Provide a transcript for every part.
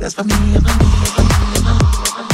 That's for me.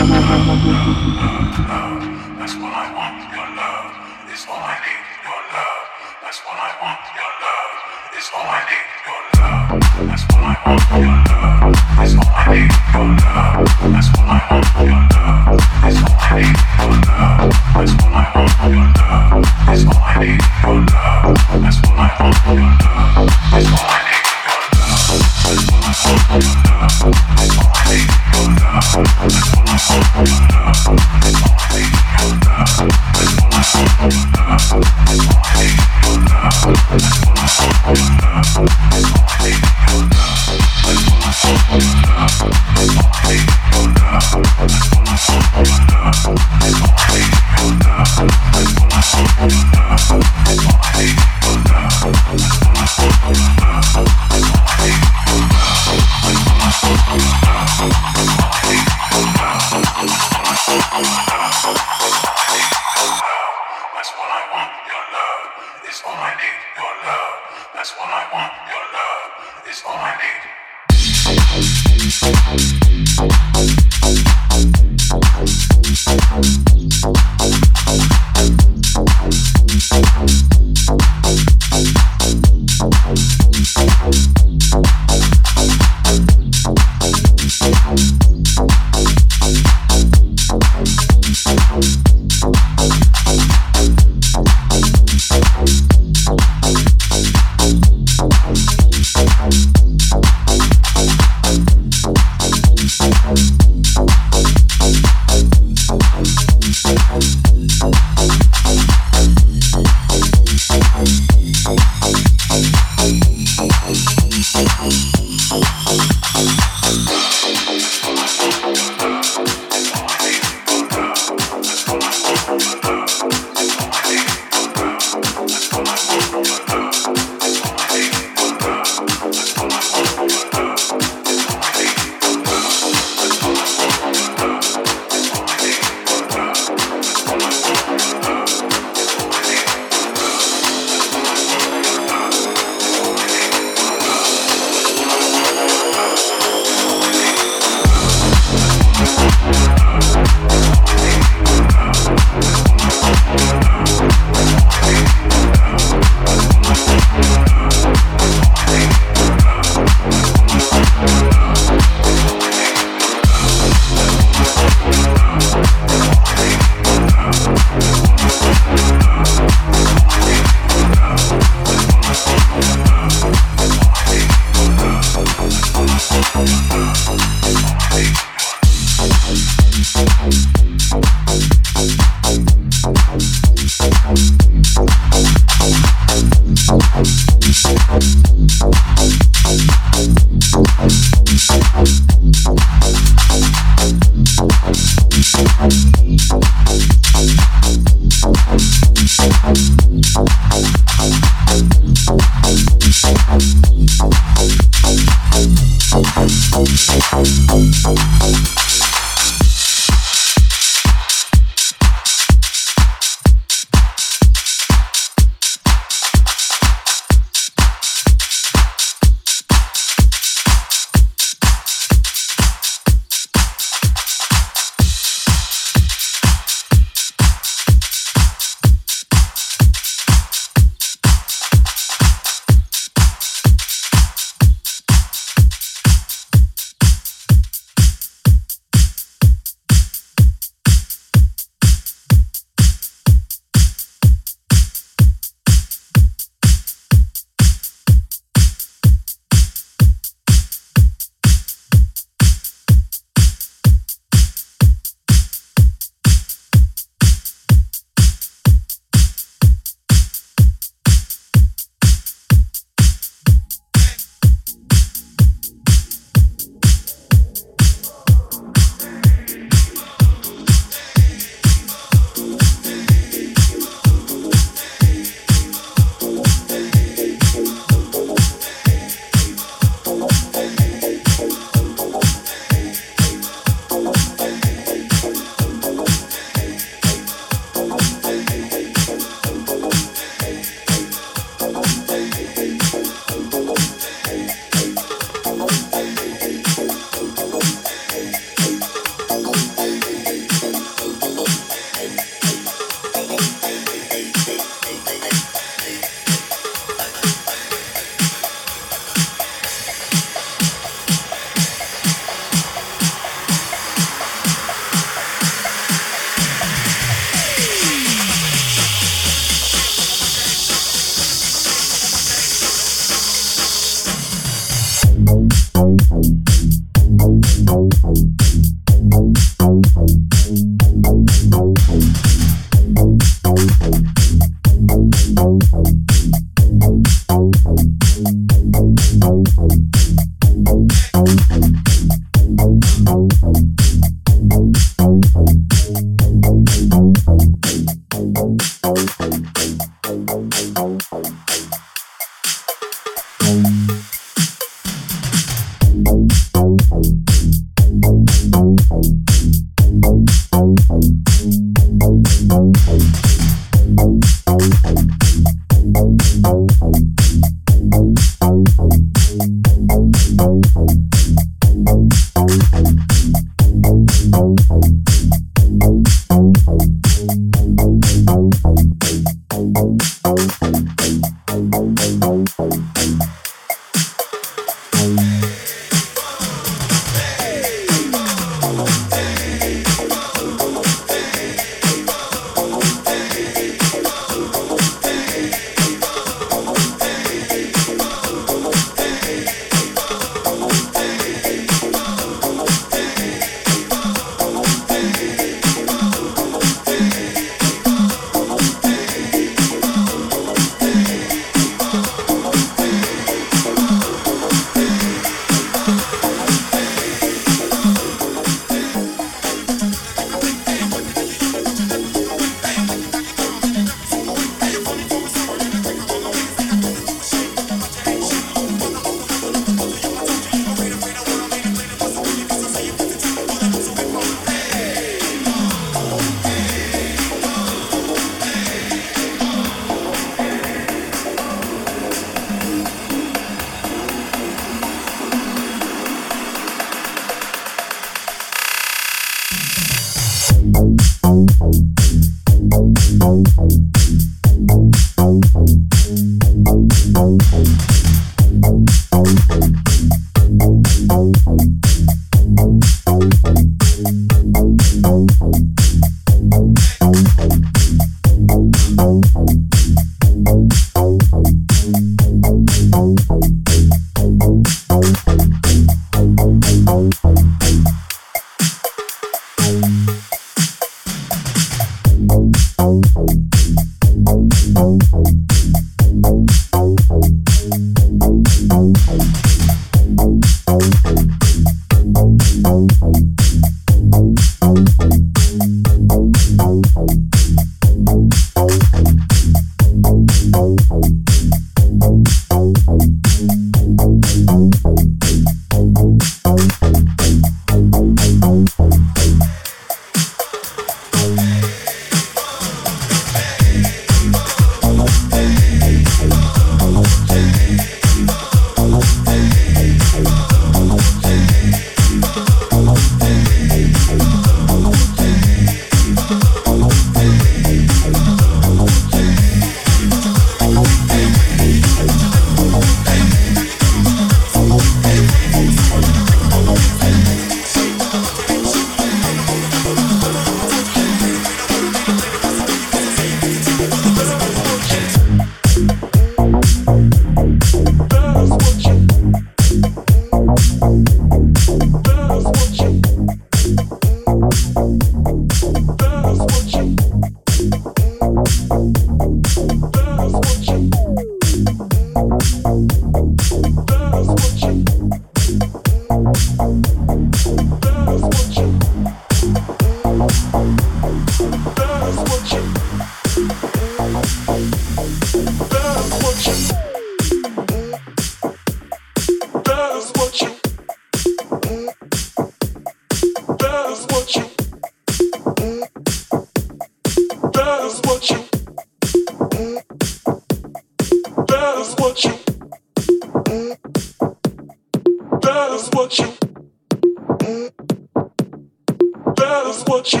us what you.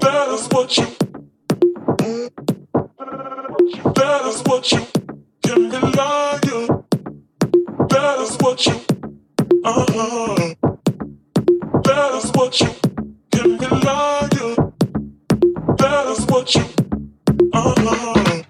That is what you. That is what you can rely on. That is what you. Uh-huh. That is what you can rely on. That is what you. Uh-huh.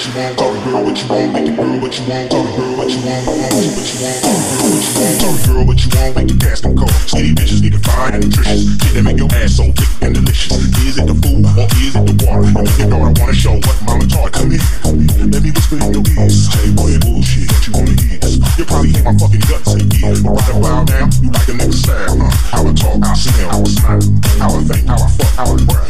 what you want, girl, girl, what you want, make the girl what you want, girl, girl, what you want, girl, what you want, girl, what you want, girl, girl, what you want, make the past don't go. Skinny bitches need to find and nutritious. Shit that make your ass so thick and delicious. Is it the food or is it the water? I want to know, I wanna show what mama taught. Come here, let me whisper in your ears. Hey, boy, bullshit, what you wanna hear? You probably hate my fucking guts, hey, yeah. But right about now, you like a nigga style, huh? How I talk, I smell, how I smile, how I think, how I fuck, how I breath.